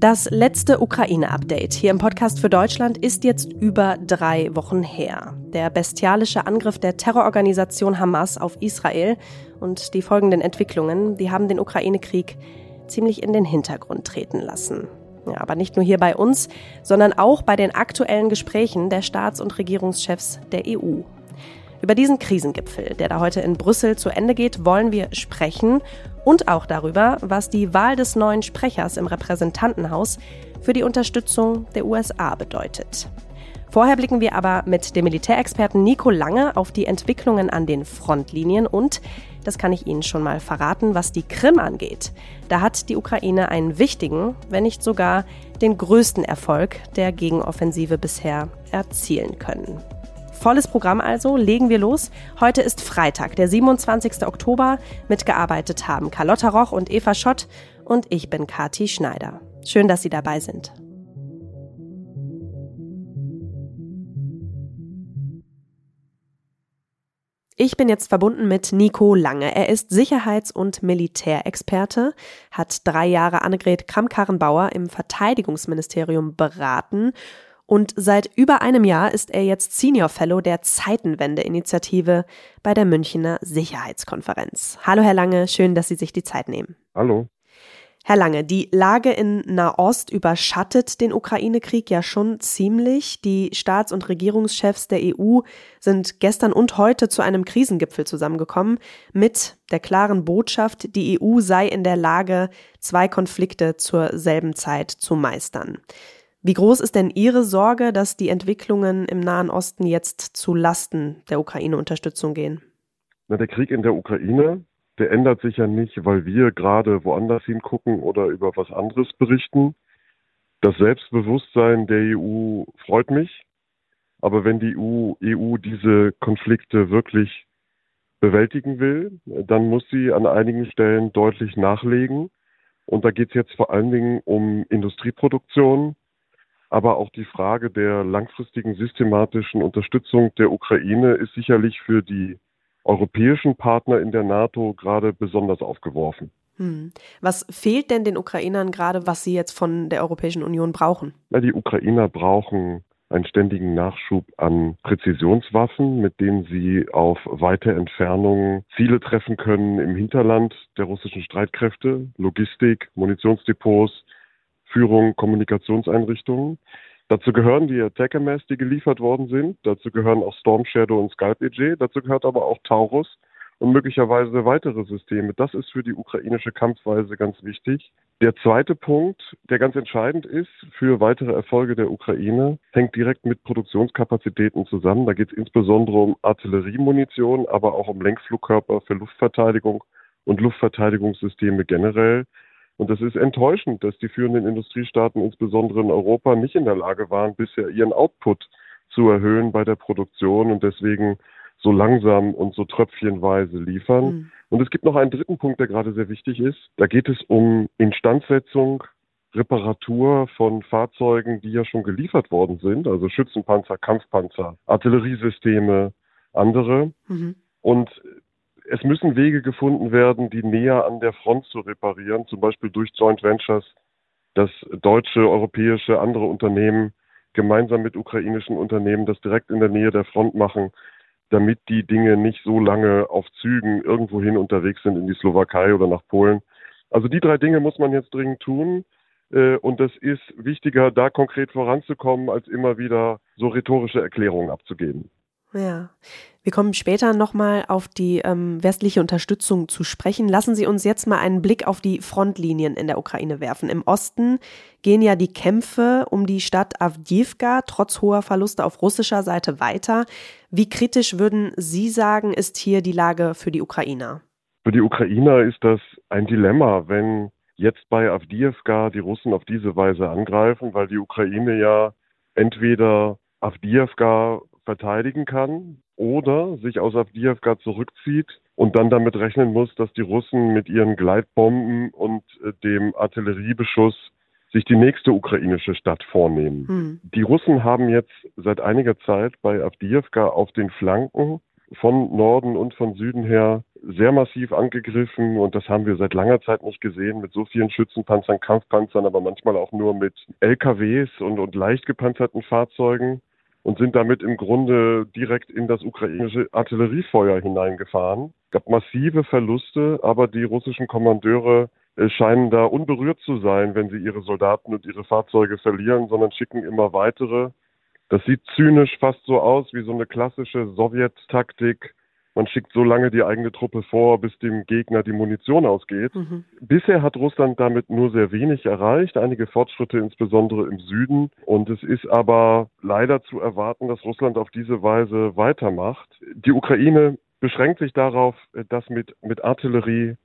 Das letzte Ukraine-Update hier im Podcast für Deutschland ist jetzt über drei Wochen her. Der bestialische Angriff der Terrororganisation Hamas auf Israel und die folgenden Entwicklungen, die haben den Ukraine-Krieg ziemlich in den Hintergrund treten lassen. Ja, aber nicht nur hier bei uns, sondern auch bei den aktuellen Gesprächen der Staats- und Regierungschefs der EU. Über diesen Krisengipfel, der da heute in Brüssel zu Ende geht, wollen wir sprechen und auch darüber, was die Wahl des neuen Sprechers im Repräsentantenhaus für die Unterstützung der USA bedeutet. Vorher blicken wir aber mit dem Militärexperten Nico Lange auf die Entwicklungen an den Frontlinien und, das kann ich Ihnen schon mal verraten, was die Krim angeht. Da hat die Ukraine einen wichtigen, wenn nicht sogar den größten Erfolg der Gegenoffensive bisher erzielen können. Volles Programm also, legen wir los. Heute ist Freitag, der 27. Oktober. Mitgearbeitet haben Carlotta Roch und Eva Schott und ich bin Kati Schneider. Schön, dass Sie dabei sind. Ich bin jetzt verbunden mit Nico Lange. Er ist Sicherheits- und Militärexperte, hat drei Jahre Annegret Kramp-Karrenbauer im Verteidigungsministerium beraten und seit über einem Jahr ist er jetzt Senior Fellow der Zeitenwende-Initiative bei der Münchner Sicherheitskonferenz. Hallo, Herr Lange, schön, dass Sie sich die Zeit nehmen. Hallo. Herr Lange, die Lage in Nahost überschattet den Ukraine-Krieg ja schon ziemlich. Die Staats- und Regierungschefs der EU sind gestern und heute zu einem Krisengipfel zusammengekommen mit der klaren Botschaft, die EU sei in der Lage, zwei Konflikte zur selben Zeit zu meistern. Wie groß ist denn Ihre Sorge, dass die Entwicklungen im Nahen Osten jetzt zu Lasten der Ukraine-Unterstützung gehen? Na, der Krieg in der Ukraine, der ändert sich ja nicht, weil wir gerade woanders hingucken oder über was anderes berichten. Das Selbstbewusstsein der EU freut mich. Aber wenn die EU, EU diese Konflikte wirklich bewältigen will, dann muss sie an einigen Stellen deutlich nachlegen. Und da geht es jetzt vor allen Dingen um Industrieproduktion, aber auch die Frage der langfristigen systematischen Unterstützung der Ukraine ist sicherlich für die europäischen Partner in der NATO gerade besonders aufgeworfen. Hm. Was fehlt denn den Ukrainern gerade, was sie jetzt von der Europäischen Union brauchen? Na, die Ukrainer brauchen einen ständigen Nachschub an Präzisionswaffen, mit denen sie auf weite Entfernungen Ziele treffen können im Hinterland der russischen Streitkräfte, Logistik, Munitionsdepots, Führung, Kommunikationseinrichtungen. Dazu gehören die Attacker-Mass, die geliefert worden sind. Dazu gehören auch Storm Shadow und Scalp EG. Dazu gehört aber auch Taurus und möglicherweise weitere Systeme. Das ist für die ukrainische Kampfweise ganz wichtig. Der zweite Punkt, der ganz entscheidend ist für weitere Erfolge der Ukraine, hängt direkt mit Produktionskapazitäten zusammen. Da geht es insbesondere um Artilleriemunition, aber auch um Lenkflugkörper für Luftverteidigung und Luftverteidigungssysteme generell. Und es ist enttäuschend, dass die führenden Industriestaaten, insbesondere in Europa, nicht in der Lage waren, bisher ihren Output zu erhöhen bei der Produktion und deswegen so langsam und so tröpfchenweise liefern. Mhm. Und es gibt noch einen dritten Punkt, der gerade sehr wichtig ist. Da geht es um Instandsetzung, Reparatur von Fahrzeugen, die ja schon geliefert worden sind, also Schützenpanzer, Kampfpanzer, Artilleriesysteme, andere. Mhm. Und es müssen Wege gefunden werden, die näher an der Front zu reparieren, zum Beispiel durch Joint Ventures, dass deutsche, europäische, andere Unternehmen gemeinsam mit ukrainischen Unternehmen das direkt in der Nähe der Front machen, damit die Dinge nicht so lange auf Zügen irgendwohin unterwegs sind in die Slowakei oder nach Polen. Also die drei Dinge muss man jetzt dringend tun. Äh, und es ist wichtiger, da konkret voranzukommen, als immer wieder so rhetorische Erklärungen abzugeben. Ja, wir kommen später nochmal auf die ähm, westliche Unterstützung zu sprechen. Lassen Sie uns jetzt mal einen Blick auf die Frontlinien in der Ukraine werfen. Im Osten gehen ja die Kämpfe um die Stadt Avdiivka trotz hoher Verluste auf russischer Seite weiter. Wie kritisch würden Sie sagen, ist hier die Lage für die Ukrainer? Für die Ukrainer ist das ein Dilemma, wenn jetzt bei Avdiivka die Russen auf diese Weise angreifen, weil die Ukraine ja entweder Avdiivka verteidigen kann oder sich aus Avdiivka zurückzieht und dann damit rechnen muss, dass die Russen mit ihren Gleitbomben und äh, dem Artilleriebeschuss sich die nächste ukrainische Stadt vornehmen. Hm. Die Russen haben jetzt seit einiger Zeit bei Avdiivka auf den Flanken von Norden und von Süden her sehr massiv angegriffen und das haben wir seit langer Zeit nicht gesehen mit so vielen Schützenpanzern, Kampfpanzern, aber manchmal auch nur mit LKWs und, und leicht gepanzerten Fahrzeugen und sind damit im Grunde direkt in das ukrainische Artilleriefeuer hineingefahren. Es gab massive Verluste, aber die russischen Kommandeure äh, scheinen da unberührt zu sein, wenn sie ihre Soldaten und ihre Fahrzeuge verlieren, sondern schicken immer weitere. Das sieht zynisch fast so aus wie so eine klassische Sowjet-Taktik man schickt so lange die eigene Truppe vor, bis dem Gegner die Munition ausgeht. Mhm. Bisher hat Russland damit nur sehr wenig erreicht, einige Fortschritte insbesondere im Süden. Und es ist aber leider zu erwarten, dass Russland auf diese Weise weitermacht. Die Ukraine beschränkt sich darauf, das mit, mit Artillerie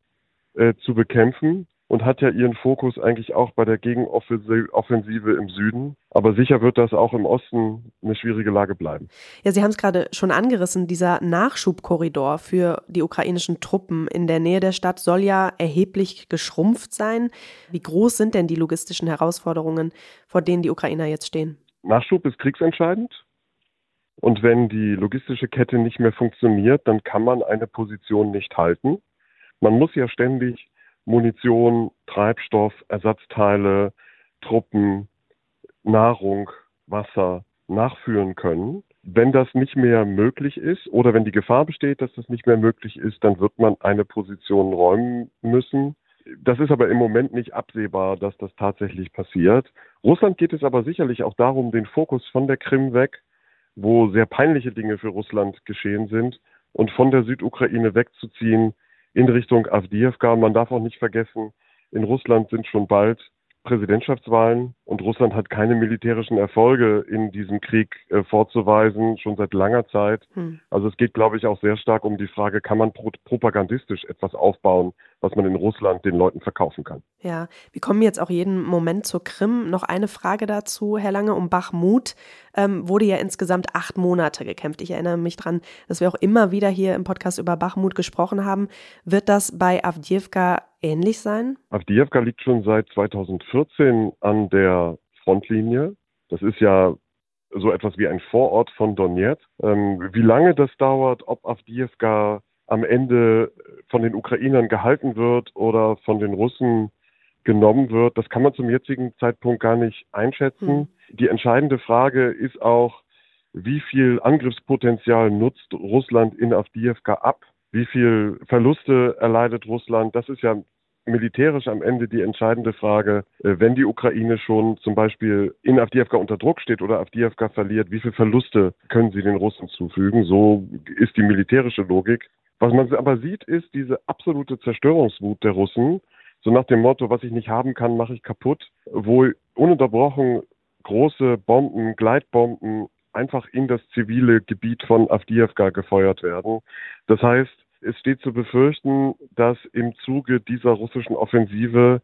äh, zu bekämpfen und hat ja ihren Fokus eigentlich auch bei der Gegenoffensive im Süden. Aber sicher wird das auch im Osten eine schwierige Lage bleiben. Ja, Sie haben es gerade schon angerissen. Dieser Nachschubkorridor für die ukrainischen Truppen in der Nähe der Stadt soll ja erheblich geschrumpft sein. Wie groß sind denn die logistischen Herausforderungen, vor denen die Ukrainer jetzt stehen? Nachschub ist kriegsentscheidend. Und wenn die logistische Kette nicht mehr funktioniert, dann kann man eine Position nicht halten. Man muss ja ständig Munition, Treibstoff, Ersatzteile, Truppen, Nahrung, Wasser nachführen können. Wenn das nicht mehr möglich ist oder wenn die Gefahr besteht, dass das nicht mehr möglich ist, dann wird man eine Position räumen müssen. Das ist aber im Moment nicht absehbar, dass das tatsächlich passiert. Russland geht es aber sicherlich auch darum, den Fokus von der Krim weg, wo sehr peinliche Dinge für Russland geschehen sind, und von der Südukraine wegzuziehen in Richtung Avdiivka. Man darf auch nicht vergessen, in Russland sind schon bald Präsidentschaftswahlen und Russland hat keine militärischen Erfolge in diesem Krieg äh, vorzuweisen, schon seit langer Zeit. Hm. Also es geht, glaube ich, auch sehr stark um die Frage, kann man pro propagandistisch etwas aufbauen, was man in Russland den Leuten verkaufen kann. Ja, wir kommen jetzt auch jeden Moment zur Krim. Noch eine Frage dazu, Herr Lange, um Bachmut ähm, wurde ja insgesamt acht Monate gekämpft. Ich erinnere mich daran, dass wir auch immer wieder hier im Podcast über Bachmut gesprochen haben. Wird das bei Avdiivka ähnlich sein? Avdiivka liegt schon seit 2014 an der Frontlinie. Das ist ja so etwas wie ein Vorort von Donetsk. Ähm, wie lange das dauert, ob Avdiivka am Ende von den Ukrainern gehalten wird oder von den Russen genommen wird, das kann man zum jetzigen Zeitpunkt gar nicht einschätzen. Hm. Die entscheidende Frage ist auch, wie viel Angriffspotenzial nutzt Russland in Avdiivka ab? Wie viel Verluste erleidet Russland? Das ist ja militärisch am Ende die entscheidende Frage, äh, wenn die Ukraine schon zum Beispiel in Avdiivka unter Druck steht oder Avdiivka verliert, wie viele Verluste können sie den Russen zufügen? So ist die militärische Logik. Was man aber sieht, ist diese absolute Zerstörungswut der Russen, so nach dem Motto, was ich nicht haben kann, mache ich kaputt, wo ununterbrochen große Bomben, Gleitbomben einfach in das zivile Gebiet von Avdiivka gefeuert werden. Das heißt, es steht zu befürchten, dass im Zuge dieser russischen Offensive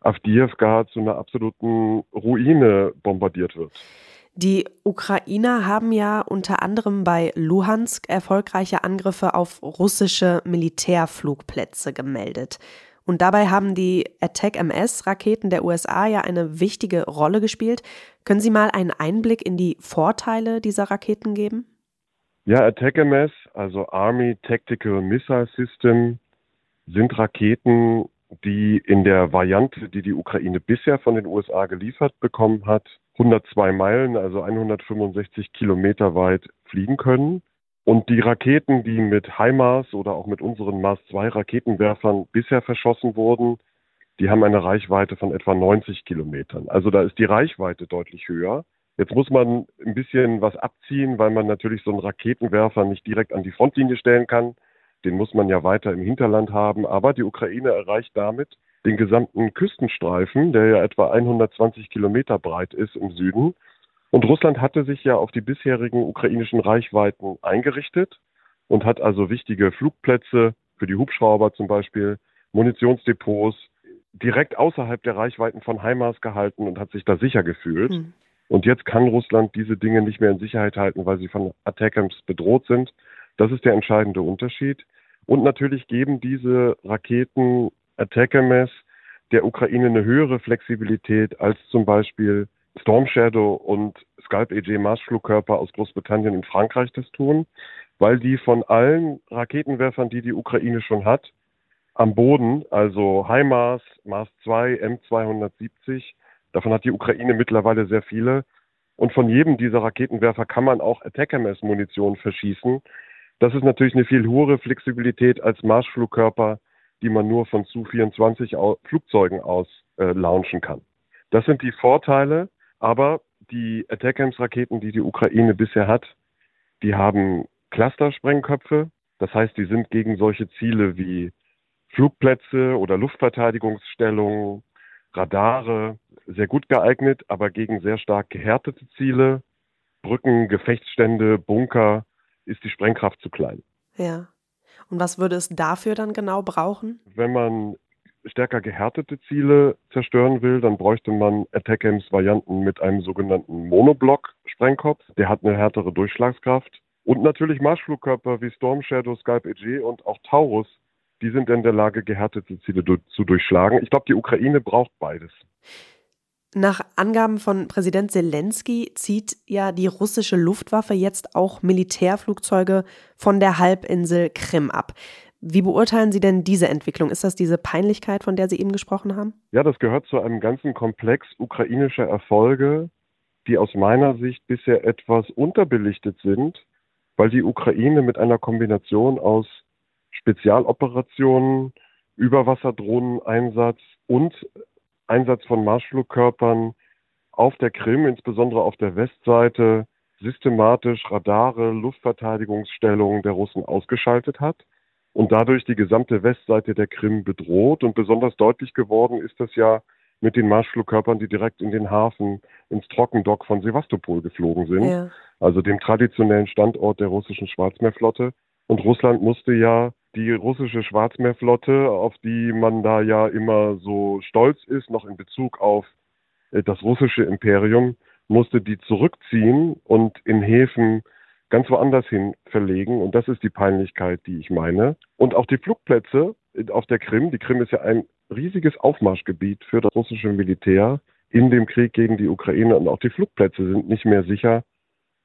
Avdiivka zu einer absoluten Ruine bombardiert wird. Die Ukrainer haben ja unter anderem bei Luhansk erfolgreiche Angriffe auf russische Militärflugplätze gemeldet. Und dabei haben die Attack-MS-Raketen der USA ja eine wichtige Rolle gespielt. Können Sie mal einen Einblick in die Vorteile dieser Raketen geben? Ja, Attack-MS, also Army Tactical Missile System, sind Raketen, die in der Variante, die die Ukraine bisher von den USA geliefert bekommen hat, 102 Meilen, also 165 Kilometer weit fliegen können. Und die Raketen, die mit HIMARS oder auch mit unseren Mars 2 Raketenwerfern bisher verschossen wurden, die haben eine Reichweite von etwa 90 Kilometern. Also da ist die Reichweite deutlich höher. Jetzt muss man ein bisschen was abziehen, weil man natürlich so einen Raketenwerfer nicht direkt an die Frontlinie stellen kann. Den muss man ja weiter im Hinterland haben. Aber die Ukraine erreicht damit den gesamten Küstenstreifen, der ja etwa 120 Kilometer breit ist im Süden. Und Russland hatte sich ja auf die bisherigen ukrainischen Reichweiten eingerichtet und hat also wichtige Flugplätze für die Hubschrauber zum Beispiel, Munitionsdepots direkt außerhalb der Reichweiten von HIMARS gehalten und hat sich da sicher gefühlt. Hm. Und jetzt kann Russland diese Dinge nicht mehr in Sicherheit halten, weil sie von Attackams bedroht sind. Das ist der entscheidende Unterschied. Und natürlich geben diese Raketen Attackams der Ukraine eine höhere Flexibilität als zum Beispiel Storm Shadow und Scalp EJ Marschflugkörper aus Großbritannien und Frankreich das tun. weil die von allen Raketenwerfern, die die Ukraine schon hat, am Boden, also HIMARS, Mars 2, M270, davon hat die Ukraine mittlerweile sehr viele. Und von jedem dieser Raketenwerfer kann man auch Attack-MS-Munition verschießen. Das ist natürlich eine viel höhere Flexibilität als Marschflugkörper, die man nur von Su-24 Flugzeugen aus äh, launchen kann. Das sind die Vorteile, aber die Attackams-Raketen, die die Ukraine bisher hat, die haben Clustersprengköpfe. Das heißt, die sind gegen solche Ziele wie Flugplätze oder Luftverteidigungsstellungen, Radare sehr gut geeignet, aber gegen sehr stark gehärtete Ziele, Brücken, Gefechtsstände, Bunker ist die Sprengkraft zu klein. Ja. Und was würde es dafür dann genau brauchen? Wenn man stärker gehärtete Ziele zerstören will, dann bräuchte man Attack-Ames-Varianten mit einem sogenannten Monoblock-Sprengkopf. Der hat eine härtere Durchschlagskraft. Und natürlich Marschflugkörper wie Storm Shadow, Skype EG und auch Taurus, die sind in der Lage, gehärtete Ziele zu durchschlagen. Ich glaube, die Ukraine braucht beides. Nach Angaben von Präsident Zelensky zieht ja die russische Luftwaffe jetzt auch Militärflugzeuge von der Halbinsel Krim ab. Wie beurteilen Sie denn diese Entwicklung? Ist das diese Peinlichkeit, von der Sie eben gesprochen haben? Ja, das gehört zu einem ganzen Komplex ukrainischer Erfolge, die aus meiner Sicht bisher etwas unterbelichtet sind, weil die Ukraine mit einer Kombination aus Spezialoperationen, Überwasserdrohneneinsatz und Einsatz von Marschflugkörpern auf der Krim, insbesondere auf der Westseite, systematisch Radare, Luftverteidigungsstellungen der Russen ausgeschaltet hat und dadurch die gesamte Westseite der Krim bedroht. Und besonders deutlich geworden ist das ja mit den Marschflugkörpern, die direkt in den Hafen, ins Trockendock von Sevastopol geflogen sind, ja. also dem traditionellen Standort der russischen Schwarzmeerflotte. Und Russland musste ja die russische Schwarzmeerflotte, auf die man da ja immer so stolz ist, noch in Bezug auf äh, das russische Imperium, musste die zurückziehen und in Häfen ganz woanders hin verlegen. Und das ist die Peinlichkeit, die ich meine. Und auch die Flugplätze äh, auf der Krim. Die Krim ist ja ein riesiges Aufmarschgebiet für das russische Militär in dem Krieg gegen die Ukraine. Und auch die Flugplätze sind nicht mehr sicher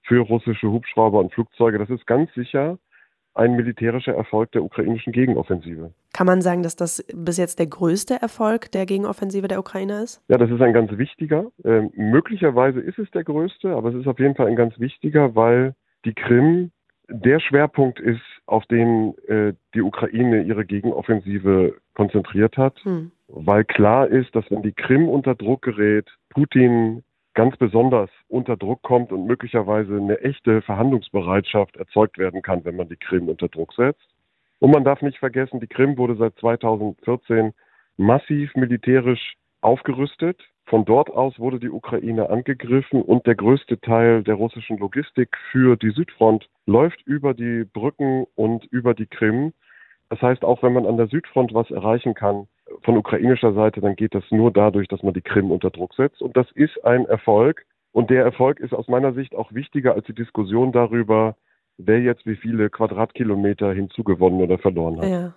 für russische Hubschrauber und Flugzeuge. Das ist ganz sicher ein militärischer Erfolg der ukrainischen Gegenoffensive. Kann man sagen, dass das bis jetzt der größte Erfolg der Gegenoffensive der Ukraine ist? Ja, das ist ein ganz wichtiger. Ähm, möglicherweise ist es der größte, aber es ist auf jeden Fall ein ganz wichtiger, weil die Krim der Schwerpunkt ist, auf den äh, die Ukraine ihre Gegenoffensive konzentriert hat, hm. weil klar ist, dass wenn die Krim unter Druck gerät, Putin ganz besonders unter Druck kommt und möglicherweise eine echte Verhandlungsbereitschaft erzeugt werden kann, wenn man die Krim unter Druck setzt. Und man darf nicht vergessen, die Krim wurde seit 2014 massiv militärisch aufgerüstet. Von dort aus wurde die Ukraine angegriffen und der größte Teil der russischen Logistik für die Südfront läuft über die Brücken und über die Krim. Das heißt, auch wenn man an der Südfront was erreichen kann, von ukrainischer Seite, dann geht das nur dadurch, dass man die Krim unter Druck setzt. Und das ist ein Erfolg. Und der Erfolg ist aus meiner Sicht auch wichtiger als die Diskussion darüber, wer jetzt wie viele Quadratkilometer hinzugewonnen oder verloren hat. Ja.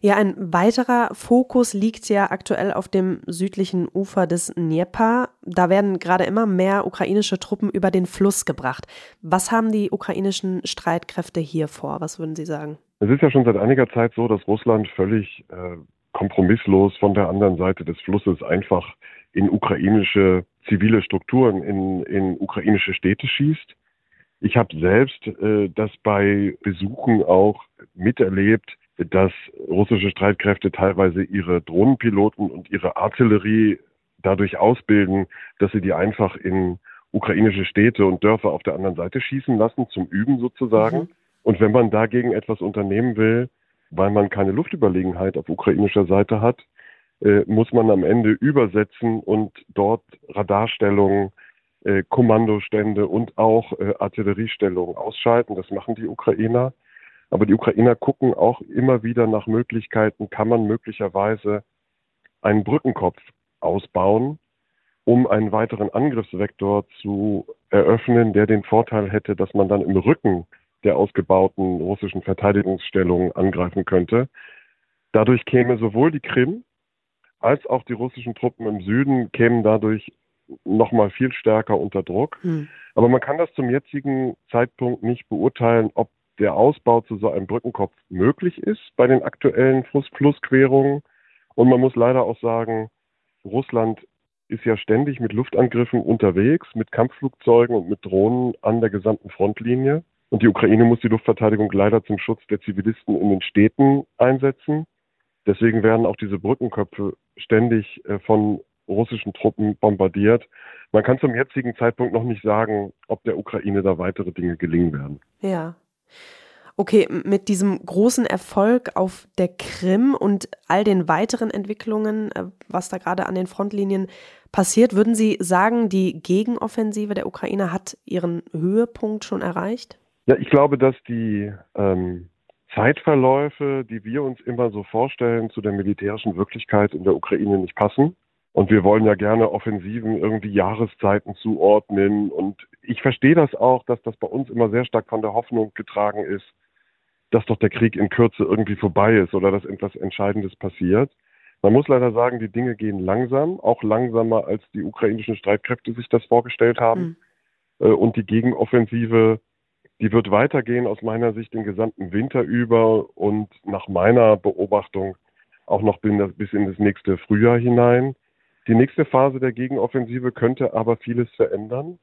Ja, ein weiterer Fokus liegt ja aktuell auf dem südlichen Ufer des Dnieper. Da werden gerade immer mehr ukrainische Truppen über den Fluss gebracht. Was haben die ukrainischen Streitkräfte hier vor? Was würden Sie sagen? Es ist ja schon seit einiger Zeit so, dass Russland völlig äh, kompromisslos von der anderen Seite des Flusses einfach in ukrainische zivile Strukturen, in, in ukrainische Städte schießt. Ich habe selbst äh, das bei Besuchen auch miterlebt, dass russische Streitkräfte teilweise ihre Drohnenpiloten und ihre Artillerie dadurch ausbilden, dass sie die einfach in ukrainische Städte und Dörfer auf der anderen Seite schießen lassen, zum Üben sozusagen. Mhm. Und wenn man dagegen etwas unternehmen will, weil man keine Luftüberlegenheit auf ukrainischer Seite hat, äh, muss man am Ende übersetzen und dort Radarstellungen, äh, Kommandostände und auch äh, Artilleriestellungen ausschalten. Das machen die Ukrainer. Aber die Ukrainer gucken auch immer wieder nach Möglichkeiten, kann man möglicherweise einen Brückenkopf ausbauen, um einen weiteren Angriffsvektor zu eröffnen, der den Vorteil hätte, dass man dann im Rücken der ausgebauten russischen Verteidigungsstellungen angreifen könnte. Dadurch käme sowohl die Krim als auch die russischen Truppen im Süden kämen dadurch noch mal viel stärker unter Druck. Hm. Aber man kann das zum jetzigen Zeitpunkt nicht beurteilen, ob der Ausbau zu so einem Brückenkopf möglich ist bei den aktuellen Flussquerungen. Und man muss leider auch sagen, Russland ist ja ständig mit Luftangriffen unterwegs, mit Kampfflugzeugen und mit Drohnen an der gesamten Frontlinie. Und die Ukraine muss die Luftverteidigung leider zum Schutz der Zivilisten in den Städten einsetzen. Deswegen werden auch diese Brückenköpfe ständig äh, von russischen Truppen bombardiert. Man kann zum jetzigen Zeitpunkt noch nicht sagen, ob der Ukraine da weitere Dinge gelingen werden. Ja. Okay, mit diesem großen Erfolg auf der Krim und all den weiteren Entwicklungen, äh, was da gerade an den Frontlinien passiert, würden Sie sagen, die Gegenoffensive der Ukraine hat ihren Höhepunkt schon erreicht? Ja, ich glaube, dass die ähm, Zeitverläufe, die wir uns immer so vorstellen, zu der militärischen Wirklichkeit in der Ukraine nicht passen. Und wir wollen ja gerne Offensiven irgendwie Jahreszeiten zuordnen. Und ich verstehe das auch, dass das bei uns immer sehr stark von der Hoffnung getragen ist, dass doch der Krieg in Kürze irgendwie vorbei ist oder dass etwas Entscheidendes passiert. Man muss leider sagen, die Dinge gehen langsam, auch langsamer, als die ukrainischen Streitkräfte sich das vorgestellt haben. Mhm. Und die Gegenoffensive, die wird weitergehen aus meiner Sicht den gesamten Winter über und nach meiner Beobachtung auch noch bis in das nächste Frühjahr hinein. Die nächste Phase der Gegenoffensive könnte aber vieles verändern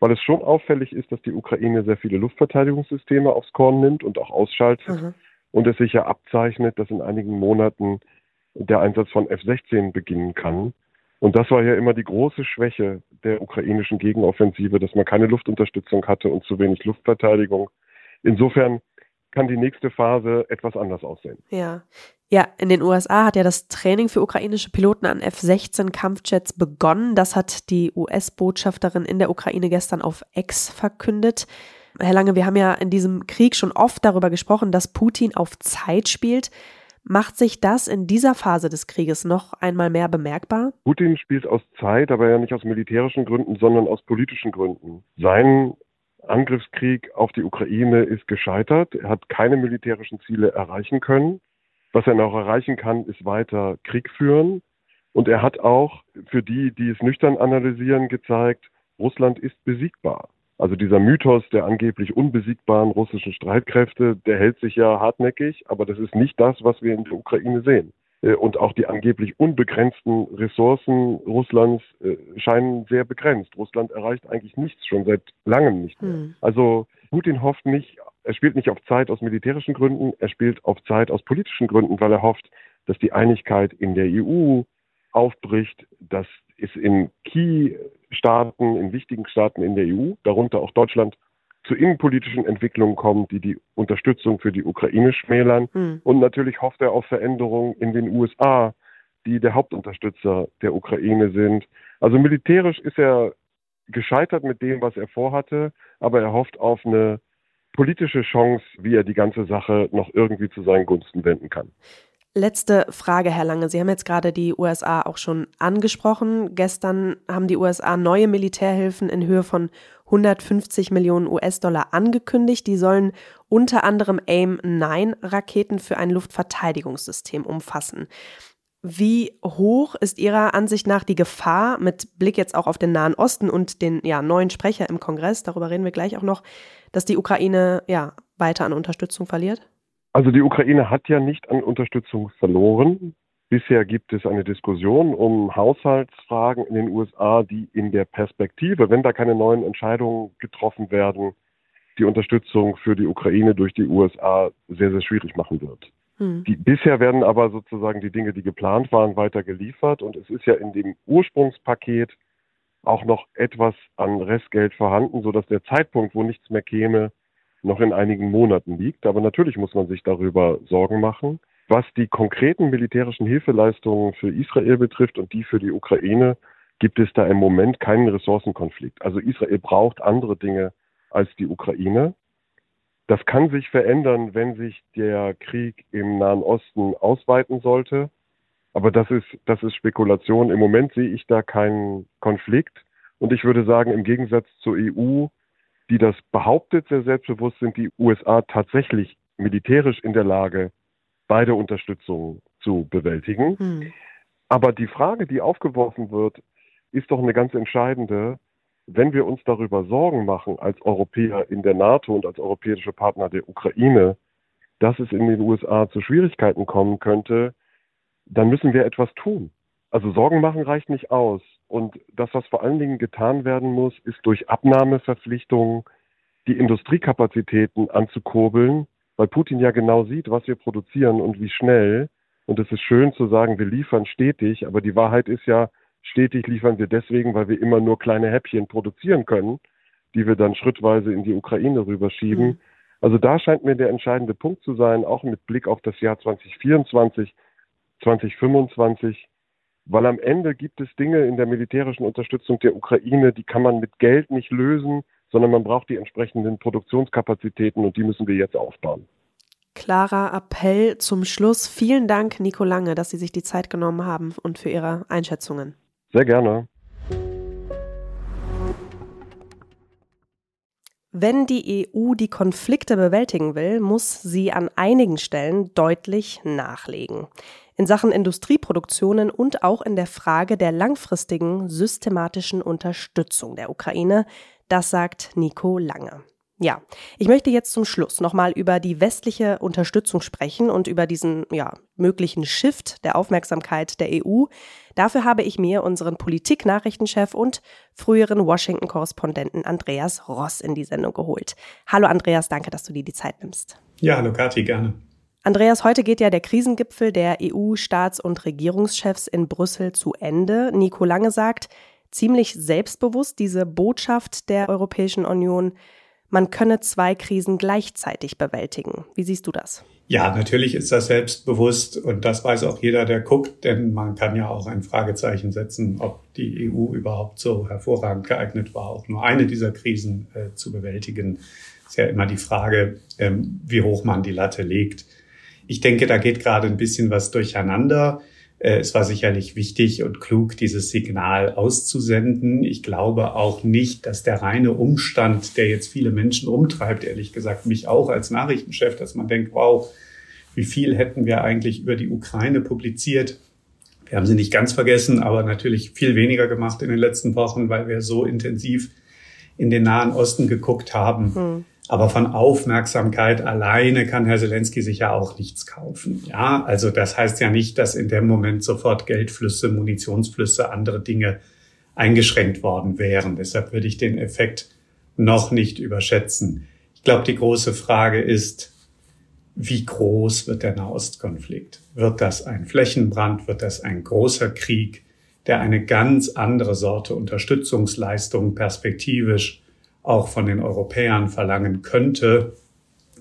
weil es schon auffällig ist, dass die Ukraine sehr viele Luftverteidigungssysteme aufs Korn nimmt und auch ausschaltet mhm. und es sich ja abzeichnet, dass in einigen Monaten der Einsatz von F-16 beginnen kann. Und das war ja immer die große Schwäche der ukrainischen Gegenoffensive, dass man keine Luftunterstützung hatte und zu wenig Luftverteidigung. Insofern kann die nächste Phase etwas anders aussehen. Ja. Ja, in den USA hat ja das Training für ukrainische Piloten an F-16 Kampfjets begonnen. Das hat die US-Botschafterin in der Ukraine gestern auf X verkündet. Herr Lange, wir haben ja in diesem Krieg schon oft darüber gesprochen, dass Putin auf Zeit spielt. Macht sich das in dieser Phase des Krieges noch einmal mehr bemerkbar? Putin spielt aus Zeit, aber ja nicht aus militärischen Gründen, sondern aus politischen Gründen. Sein Angriffskrieg auf die Ukraine ist gescheitert. Er hat keine militärischen Ziele erreichen können. Was er noch erreichen kann, ist weiter Krieg führen. Und er hat auch für die, die es nüchtern analysieren, gezeigt, Russland ist besiegbar. Also dieser Mythos der angeblich unbesiegbaren russischen Streitkräfte, der hält sich ja hartnäckig, aber das ist nicht das, was wir in der Ukraine sehen. Äh, und auch die angeblich unbegrenzten Ressourcen Russlands äh, scheinen sehr begrenzt. Russland erreicht eigentlich nichts, schon seit langem nicht mehr. Hm. Also Putin hofft nicht er spielt nicht auf Zeit aus militärischen Gründen, er spielt auf Zeit aus politischen Gründen, weil er hofft, dass die Einigkeit in der EU aufbricht, dass es in Key-Staaten, in wichtigen Staaten in der EU, darunter auch Deutschland, zu innenpolitischen Entwicklungen kommt, die die Unterstützung für die Ukraine schmälern. Hm. Und natürlich hofft er auf Veränderungen in den USA, die der Hauptunterstützer der Ukraine sind. Also militärisch ist er gescheitert mit dem, was er vorhatte, aber er hofft auf eine politische Chance, wie er die ganze Sache noch irgendwie zu seinen Gunsten wenden kann. Letzte Frage, Herr Lange. Sie haben jetzt gerade die USA auch schon angesprochen. Gestern haben die USA neue Militärhilfen in Höhe von 150 Millionen US-Dollar angekündigt. Die sollen unter anderem AIM-9-Raketen für ein Luftverteidigungssystem umfassen. Wie hoch ist Ihrer Ansicht nach die Gefahr, mit Blick jetzt auch auf den Nahen Osten und den ja, neuen Sprecher im Kongress, darüber reden wir gleich auch noch, dass die Ukraine ja weiter an Unterstützung verliert? Also die Ukraine hat ja nicht an Unterstützung verloren. Bisher gibt es eine Diskussion um Haushaltsfragen in den USA, die in der Perspektive, wenn da keine neuen Entscheidungen getroffen werden, die Unterstützung für die Ukraine durch die USA sehr, sehr schwierig machen wird. Hm. Die, bisher werden aber sozusagen die Dinge, die geplant waren, weiter geliefert. Und es ist ja in dem Ursprungspaket auch noch etwas an Restgeld vorhanden, sodass der Zeitpunkt, wo nichts mehr käme, noch in einigen Monaten liegt. Aber natürlich muss man sich darüber Sorgen machen. Was die konkreten militärischen Hilfeleistungen für Israel betrifft und die für die Ukraine, gibt es da im Moment keinen Ressourcenkonflikt. Also Israel braucht andere Dinge als die Ukraine. Das kann sich verändern, wenn sich der Krieg im Nahen Osten ausweiten sollte. Aber das ist, das ist Spekulation. Im Moment sehe ich da keinen Konflikt. Und ich würde sagen, im Gegensatz zur EU, die das behauptet, sehr selbstbewusst sind die USA tatsächlich militärisch in der Lage, beide Unterstützungen zu bewältigen. Hm. Aber die Frage, die aufgeworfen wird, ist doch eine ganz entscheidende. wenn wir uns darüber Sorgen machen als Europäer in der NATO und als europäische Partner der Ukraine, dass es in den USA zu Schwierigkeiten kommen könnte, dann müssen wir etwas tun. Also Sorgen machen reicht nicht aus. Und das, was vor allen Dingen getan werden muss, ist durch Abnahmeverpflichtungen die Industriekapazitäten anzukurbeln, weil Putin ja genau sieht, was wir produzieren und wie schnell. Und es ist schön zu sagen, wir liefern stetig, aber die Wahrheit ist ja, stetig liefern wir deswegen, weil wir immer nur kleine Häppchen produzieren können, die wir dann schrittweise in die Ukraine rüberschieben. Mhm. Also da scheint mir der entscheidende Punkt zu sein, auch mit Blick auf das Jahr 2024, 2025, weil am Ende gibt es Dinge in der militärischen Unterstützung der Ukraine, die kann man mit Geld nicht lösen, sondern man braucht die entsprechenden Produktionskapazitäten und die müssen wir jetzt aufbauen. Klarer Appell zum Schluss. Vielen Dank, Nico Lange, dass Sie sich die Zeit genommen haben und für Ihre Einschätzungen. Sehr gerne. Wenn die EU die Konflikte bewältigen will, muss sie an einigen Stellen deutlich nachlegen. In Sachen Industrieproduktionen und auch in der Frage der langfristigen systematischen Unterstützung der Ukraine, das sagt Nico Lange. Ja, ich möchte jetzt zum Schluss nochmal über die westliche Unterstützung sprechen und über diesen ja, möglichen Shift der Aufmerksamkeit der EU. Dafür habe ich mir unseren Politiknachrichtenchef und früheren Washington-Korrespondenten Andreas Ross in die Sendung geholt. Hallo Andreas, danke, dass du dir die Zeit nimmst. Ja, hallo Kathi, gerne. Andreas, heute geht ja der Krisengipfel der EU-Staats- und Regierungschefs in Brüssel zu Ende. Nico Lange sagt, ziemlich selbstbewusst diese Botschaft der Europäischen Union, man könne zwei Krisen gleichzeitig bewältigen. Wie siehst du das? Ja, natürlich ist das selbstbewusst und das weiß auch jeder, der guckt, denn man kann ja auch ein Fragezeichen setzen, ob die EU überhaupt so hervorragend geeignet war, auch nur eine dieser Krisen äh, zu bewältigen. Ist ja immer die Frage, ähm, wie hoch man die Latte legt. Ich denke, da geht gerade ein bisschen was durcheinander. Äh, es war sicherlich wichtig und klug, dieses Signal auszusenden. Ich glaube auch nicht, dass der reine Umstand, der jetzt viele Menschen umtreibt, ehrlich gesagt mich auch als Nachrichtenchef, dass man denkt, wow, wie viel hätten wir eigentlich über die Ukraine publiziert? Wir haben sie nicht ganz vergessen, aber natürlich viel weniger gemacht in den letzten Wochen, weil wir so intensiv in den Nahen Osten geguckt haben. Hm. Aber von Aufmerksamkeit alleine kann Herr Zelensky sich ja auch nichts kaufen. Ja, also das heißt ja nicht, dass in dem Moment sofort Geldflüsse, Munitionsflüsse, andere Dinge eingeschränkt worden wären. Deshalb würde ich den Effekt noch nicht überschätzen. Ich glaube, die große Frage ist, wie groß wird der Nahostkonflikt? Wird das ein Flächenbrand? Wird das ein großer Krieg, der eine ganz andere Sorte Unterstützungsleistung perspektivisch auch von den Europäern verlangen könnte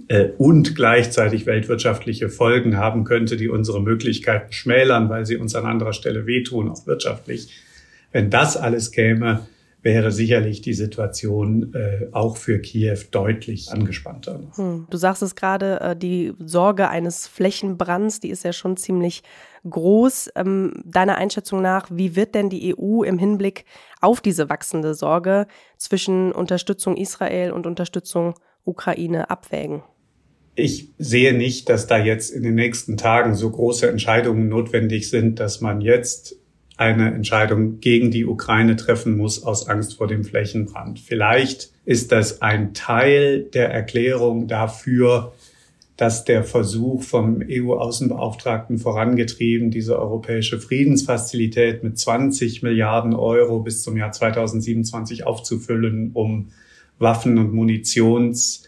äh, und gleichzeitig weltwirtschaftliche Folgen haben könnte, die unsere Möglichkeiten schmälern, weil sie uns an anderer Stelle wehtun, auch wirtschaftlich. Wenn das alles käme, wäre sicherlich die Situation äh, auch für Kiew deutlich angespannter. Hm. Du sagst es gerade, äh, die Sorge eines Flächenbrands, die ist ja schon ziemlich groß. Ähm, deiner Einschätzung nach, wie wird denn die EU im Hinblick auf diese wachsende Sorge zwischen Unterstützung Israel und Unterstützung Ukraine abwägen? Ich sehe nicht, dass da jetzt in den nächsten Tagen so große Entscheidungen notwendig sind, dass man jetzt eine Entscheidung gegen die Ukraine treffen muss aus Angst vor dem Flächenbrand. Vielleicht ist das ein Teil der Erklärung dafür, dass der Versuch vom EU-Außenbeauftragten vorangetrieben, diese europäische Friedensfazilität mit 20 Milliarden Euro bis zum Jahr 2027 aufzufüllen, um Waffen und Munitions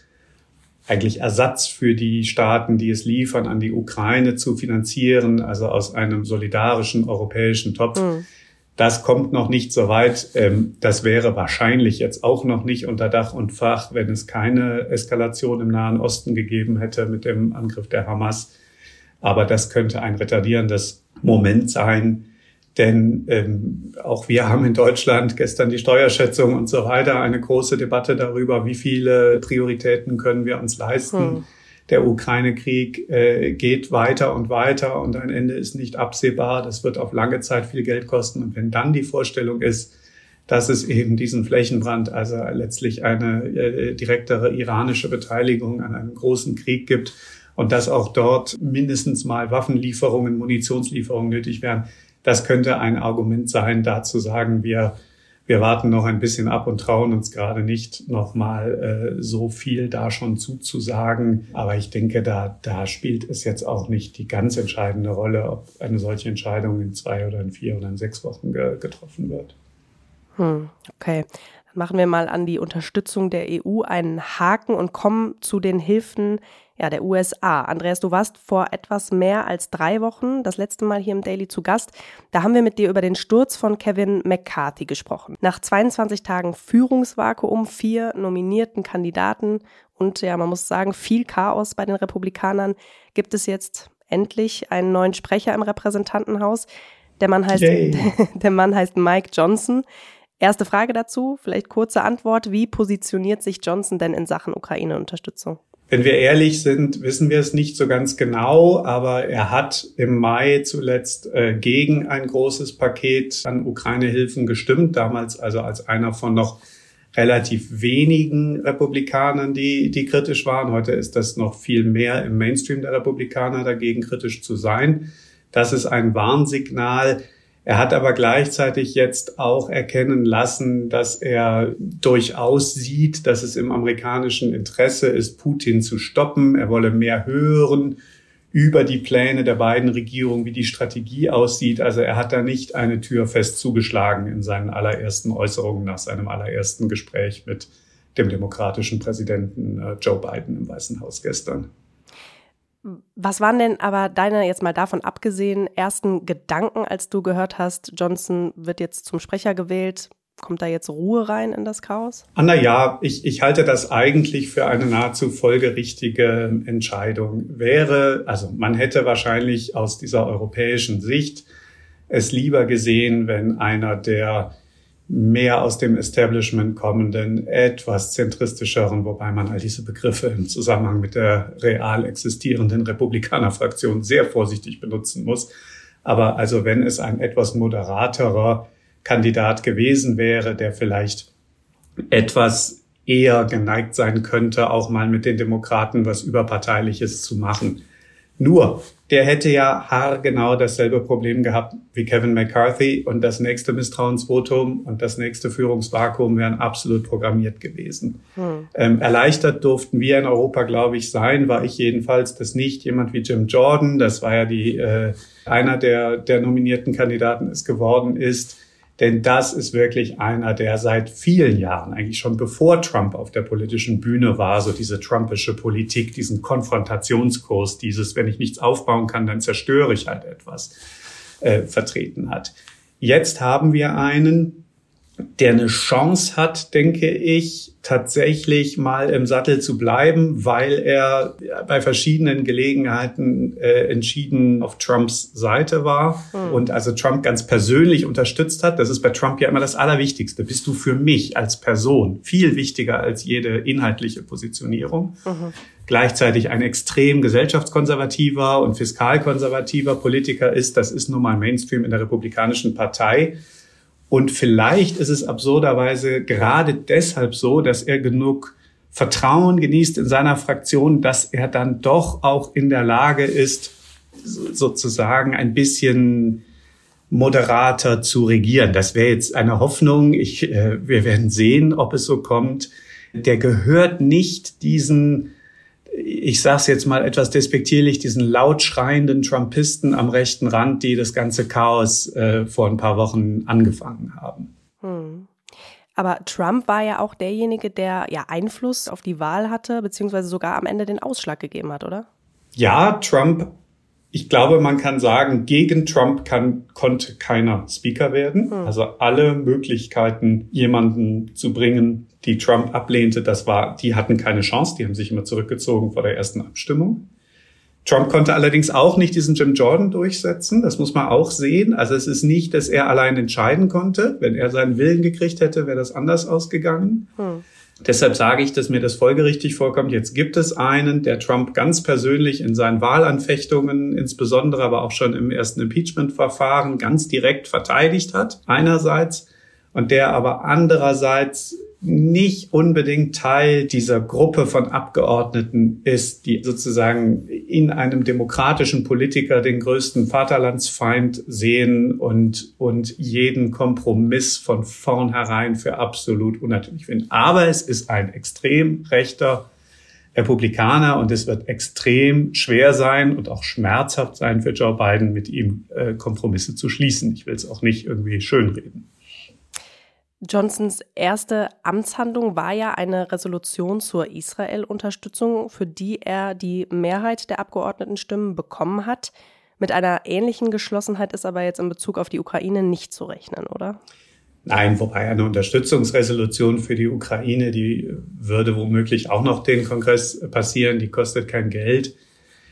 eigentlich Ersatz für die Staaten, die es liefern, an die Ukraine zu finanzieren, also aus einem solidarischen europäischen Topf. Mhm. Das kommt noch nicht so weit. Ähm, das wäre wahrscheinlich jetzt auch noch nicht unter Dach und Fach, wenn es keine Eskalation im Nahen Osten gegeben hätte mit dem Angriff der Hamas. Aber das könnte ein retardierendes Moment sein, denn ähm, auch wir haben in Deutschland gestern die Steuerschätzung und so weiter eine große Debatte darüber, wie viele Prioritäten können wir uns leisten. Hm. Der Ukraine-Krieg äh, geht weiter und weiter und ein Ende ist nicht absehbar. Das wird auf lange Zeit viel Geld kosten. Und wenn dann die Vorstellung ist, dass es eben diesen Flächenbrand, also letztlich eine äh, direktere iranische Beteiligung an einem großen Krieg gibt und dass auch dort mindestens mal Waffenlieferungen, Munitionslieferungen nötig wären, das könnte ein Argument sein, da zu sagen, wir Wir warten noch ein bisschen ab und trauen uns gerade nicht nochmal äh, so viel da schon zuzusagen. Aber ich denke, da, da spielt es jetzt auch nicht die ganz entscheidende Rolle, ob eine solche Entscheidung in zwei oder in vier oder in sechs Wochen ge getroffen wird. Hm, okay. Dann machen wir mal an die Unterstützung der EU einen Haken und kommen zu den Hilfen ja, der USA. Andreas, du warst vor etwas mehr als drei Wochen das letzte Mal hier im Daily zu Gast. Da haben wir mit dir über den Sturz von Kevin McCarthy gesprochen. Nach 22 Tagen Führungsvakuum, vier nominierten Kandidaten und ja, man muss sagen, viel Chaos bei den Republikanern, gibt es jetzt endlich einen neuen Sprecher im Repräsentantenhaus. Der Mann heißt, der Mann heißt Mike Johnson. Erste Frage dazu, vielleicht kurze Antwort. Wie positioniert sich Johnson denn in Sachen Ukraine-Unterstützung? Wenn wir ehrlich sind, wissen wir es nicht so ganz genau, aber er hat im Mai zuletzt äh, gegen ein großes Paket an Ukraine-Hilfen gestimmt, damals also als einer von noch relativ wenigen Republikanern, die, die kritisch waren. Heute ist das noch viel mehr im Mainstream der Republikaner dagegen kritisch zu sein. Das ist ein Warnsignal. Er hat aber gleichzeitig jetzt auch erkennen lassen, dass er durchaus sieht, dass es im amerikanischen Interesse ist, Putin zu stoppen. Er wolle mehr hören über die Pläne der beiden Regierungen, wie die Strategie aussieht. Also er hat da nicht eine Tür fest zugeschlagen in seinen allerersten Äußerungen nach seinem allerersten Gespräch mit dem demokratischen Präsidenten äh, Joe Biden im Weißen Haus gestern. Was waren denn aber deine, jetzt mal davon abgesehen, ersten Gedanken, als du gehört hast, Johnson wird jetzt zum Sprecher gewählt? Kommt da jetzt Ruhe rein in das Chaos? Anna, ja, ich, ich halte das eigentlich für eine nahezu folgerichtige Entscheidung. Wäre, also man hätte wahrscheinlich aus dieser europäischen Sicht es lieber gesehen, wenn einer der mehr aus dem Establishment kommenden, etwas zentristischeren, wobei man all diese Begriffe im Zusammenhang mit der real existierenden Republikanerfraktion sehr vorsichtig benutzen muss. Aber also wenn es ein etwas moderaterer Kandidat gewesen wäre, der vielleicht etwas eher geneigt sein könnte, auch mal mit den Demokraten was Überparteiliches zu machen. Nur, der hätte ja haargenau dasselbe Problem gehabt wie Kevin McCarthy und das nächste Misstrauensvotum und das nächste Führungsvakuum wären absolut programmiert gewesen. Hm. Ähm, erleichtert durften wir in Europa, glaube ich, sein, war ich jedenfalls, dass nicht jemand wie Jim Jordan, das war ja die, äh, einer der, der nominierten Kandidaten es geworden ist, denn das ist wirklich einer, der seit vielen Jahren, eigentlich schon bevor Trump auf der politischen Bühne war, so diese trumpische Politik, diesen Konfrontationskurs, dieses, wenn ich nichts aufbauen kann, dann zerstöre ich halt etwas, äh, vertreten hat. Jetzt haben wir einen, der eine Chance hat, denke ich, tatsächlich mal im Sattel zu bleiben, weil er bei verschiedenen Gelegenheiten äh, entschieden auf Trumps Seite war mhm. und also Trump ganz persönlich unterstützt hat. Das ist bei Trump ja immer das Allerwichtigste. Bist du für mich als Person viel wichtiger als jede inhaltliche Positionierung? Mhm. Gleichzeitig ein extrem gesellschaftskonservativer und fiskalkonservativer Politiker ist. Das ist nun mal Mainstream in der Republikanischen Partei. Und vielleicht ist es absurderweise gerade deshalb so, dass er genug Vertrauen genießt in seiner Fraktion, dass er dann doch auch in der Lage ist, sozusagen ein bisschen moderater zu regieren. Das wäre jetzt eine Hoffnung. Ich, äh, wir werden sehen, ob es so kommt. Der gehört nicht diesen ich sage es jetzt mal etwas despektierlich, diesen laut schreienden Trumpisten am rechten Rand, die das ganze Chaos äh, vor ein paar Wochen angefangen haben. Hm. Aber Trump war ja auch derjenige, der ja Einfluss auf die Wahl hatte, beziehungsweise sogar am Ende den Ausschlag gegeben hat, oder? Ja, Trump ich glaube, man kann sagen, gegen Trump kann, konnte keiner Speaker werden. Hm. Also alle Möglichkeiten, jemanden zu bringen, die Trump ablehnte, das war, die hatten keine Chance. Die haben sich immer zurückgezogen vor der ersten Abstimmung. Trump konnte allerdings auch nicht diesen Jim Jordan durchsetzen. Das muss man auch sehen. Also es ist nicht, dass er allein entscheiden konnte. Wenn er seinen Willen gekriegt hätte, wäre das anders ausgegangen. Hm. Deshalb sage ich, dass mir das folgerichtig vorkommt. Jetzt gibt es einen, der Trump ganz persönlich in seinen Wahlanfechtungen, insbesondere aber auch schon im ersten Impeachment-Verfahren, ganz direkt verteidigt hat, einerseits, und der aber andererseits nicht unbedingt Teil dieser Gruppe von Abgeordneten ist, die sozusagen in einem demokratischen Politiker den größten Vaterlandsfeind sehen und, und jeden Kompromiss von vornherein für absolut unnatürlich finden. Aber es ist ein extrem rechter Republikaner und es wird extrem schwer sein und auch schmerzhaft sein für Joe Biden, mit ihm äh, Kompromisse zu schließen. Ich will es auch nicht irgendwie schönreden. Johnsons erste Amtshandlung war ja eine Resolution zur Israel-Unterstützung, für die er die Mehrheit der Abgeordnetenstimmen bekommen hat. Mit einer ähnlichen Geschlossenheit ist aber jetzt in Bezug auf die Ukraine nicht zu rechnen, oder? Nein, wobei eine Unterstützungsresolution für die Ukraine, die würde womöglich auch noch den Kongress passieren, die kostet kein Geld.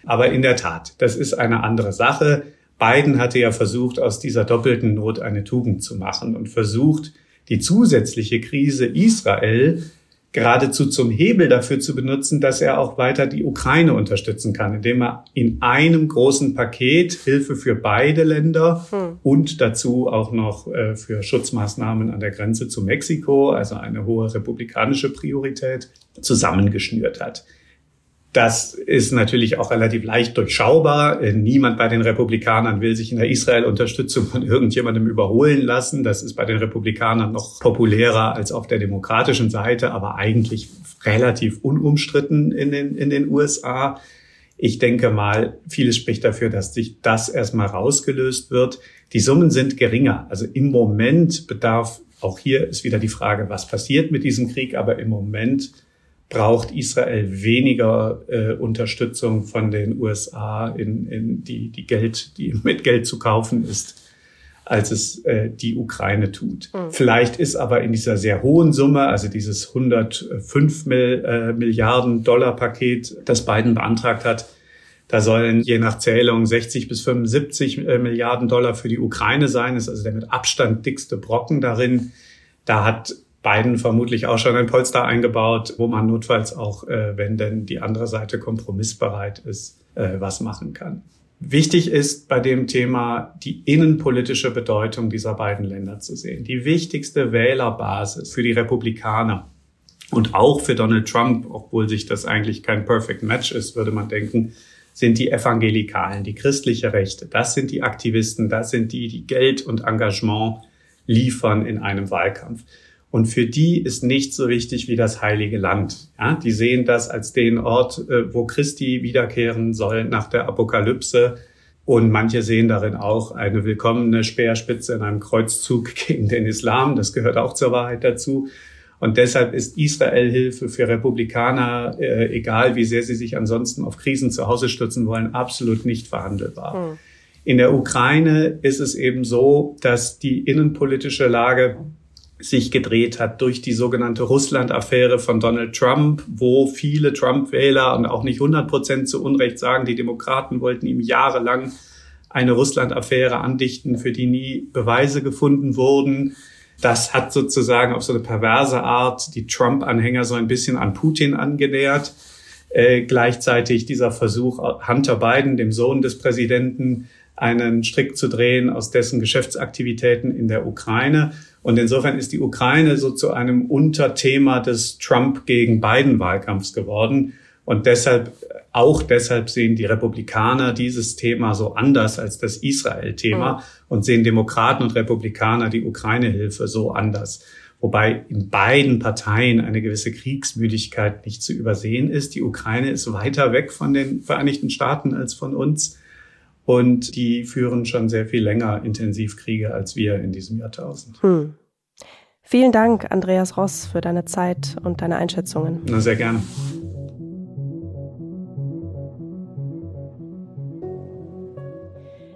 Aber in der Tat, das ist eine andere Sache. Biden hatte ja versucht, aus dieser doppelten Not eine Tugend zu machen und versucht, die zusätzliche Krise Israel geradezu zum Hebel dafür zu benutzen, dass er auch weiter die Ukraine unterstützen kann, indem er in einem großen Paket Hilfe für beide Länder hm. und dazu auch noch äh, für Schutzmaßnahmen an der Grenze zu Mexiko, also eine hohe republikanische Priorität, zusammengeschnürt hat. Das ist natürlich auch relativ leicht durchschaubar. Äh, niemand bei den Republikanern will sich in der Israel-Unterstützung von irgendjemandem überholen lassen. Das ist bei den Republikanern noch populärer als auf der demokratischen Seite, aber eigentlich relativ unumstritten in den, in den USA. Ich denke mal, vieles spricht dafür, dass sich das erstmal rausgelöst wird. Die Summen sind geringer. Also im Moment bedarf, auch hier ist wieder die Frage, was passiert mit diesem Krieg, aber im Moment braucht Israel weniger äh, Unterstützung von den USA, in, in die, die Geld, die mit Geld zu kaufen ist, als es äh, die Ukraine tut. Mhm. Vielleicht ist aber in dieser sehr hohen Summe, also dieses 105 Mil, äh, Milliarden Dollar Paket, das Biden beantragt hat, da sollen je nach Zählung 60 bis 75 äh, Milliarden Dollar für die Ukraine sein. Das ist also der mit Abstand dickste Brocken darin. Da hat Biden vermutlich auch schon ein Polster eingebaut, wo man notfalls auch, äh, wenn denn die andere Seite kompromissbereit ist, äh, was machen kann. Wichtig ist bei dem Thema die innenpolitische Bedeutung dieser beiden Länder zu sehen. Die wichtigste Wählerbasis für die Republikaner und auch für Donald Trump, obwohl sich das eigentlich kein Perfect Match ist, würde man denken, sind die Evangelikalen, die christliche Rechte. Das sind die Aktivisten, das sind die, die Geld und Engagement liefern in einem Wahlkampf. Und für die ist nichts so wichtig wie das Heilige Land. Ja, die sehen das als den Ort, äh, wo Christi wiederkehren soll nach der Apokalypse. Und manche sehen darin auch eine willkommene Speerspitze in einem Kreuzzug gegen den Islam. Das gehört auch zur Wahrheit dazu. Und deshalb ist Israel-Hilfe für Republikaner, äh, egal wie sehr sie sich ansonsten auf Krisen zu Hause stützen wollen, absolut nicht verhandelbar. Hm. In der Ukraine ist es eben so, dass die innenpolitische Lage sich gedreht hat durch die sogenannte Russland-Affäre von Donald Trump, wo viele Trump-Wähler und auch nicht 100 Prozent zu Unrecht sagen, die Demokraten wollten ihm jahrelang eine Russland-Affäre andichten, für die nie Beweise gefunden wurden. Das hat sozusagen auf so eine perverse Art die Trump-Anhänger so ein bisschen an Putin angenähert. Äh, gleichzeitig dieser Versuch, Hunter Biden, dem Sohn des Präsidenten, einen Strick zu drehen aus dessen Geschäftsaktivitäten in der Ukraine. Und insofern ist die Ukraine so zu einem Unterthema des Trump gegen Biden Wahlkampfs geworden. Und deshalb, auch deshalb sehen die Republikaner dieses Thema so anders als das Israel-Thema mhm. und sehen Demokraten und Republikaner die Ukraine-Hilfe so anders. Wobei in beiden Parteien eine gewisse Kriegsmüdigkeit nicht zu übersehen ist. Die Ukraine ist weiter weg von den Vereinigten Staaten als von uns. Und die führen schon sehr viel länger Intensivkriege als wir in diesem Jahrtausend. Hm. Vielen Dank, Andreas Ross, für deine Zeit und deine Einschätzungen. Na, sehr gerne.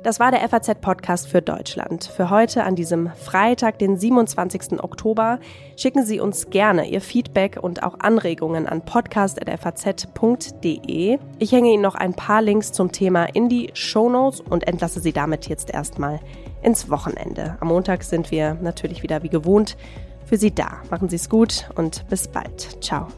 Das war der FAZ-Podcast für Deutschland. Für heute an diesem Freitag, den 27. Oktober, schicken Sie uns gerne Ihr Feedback und auch Anregungen an podcast.faz.de. Ich hänge Ihnen noch ein paar Links zum Thema in die Shownotes und entlasse Sie damit jetzt erstmal ins Wochenende. Am Montag sind wir natürlich wieder wie gewohnt für Sie da. Machen Sie es gut und bis bald. Ciao.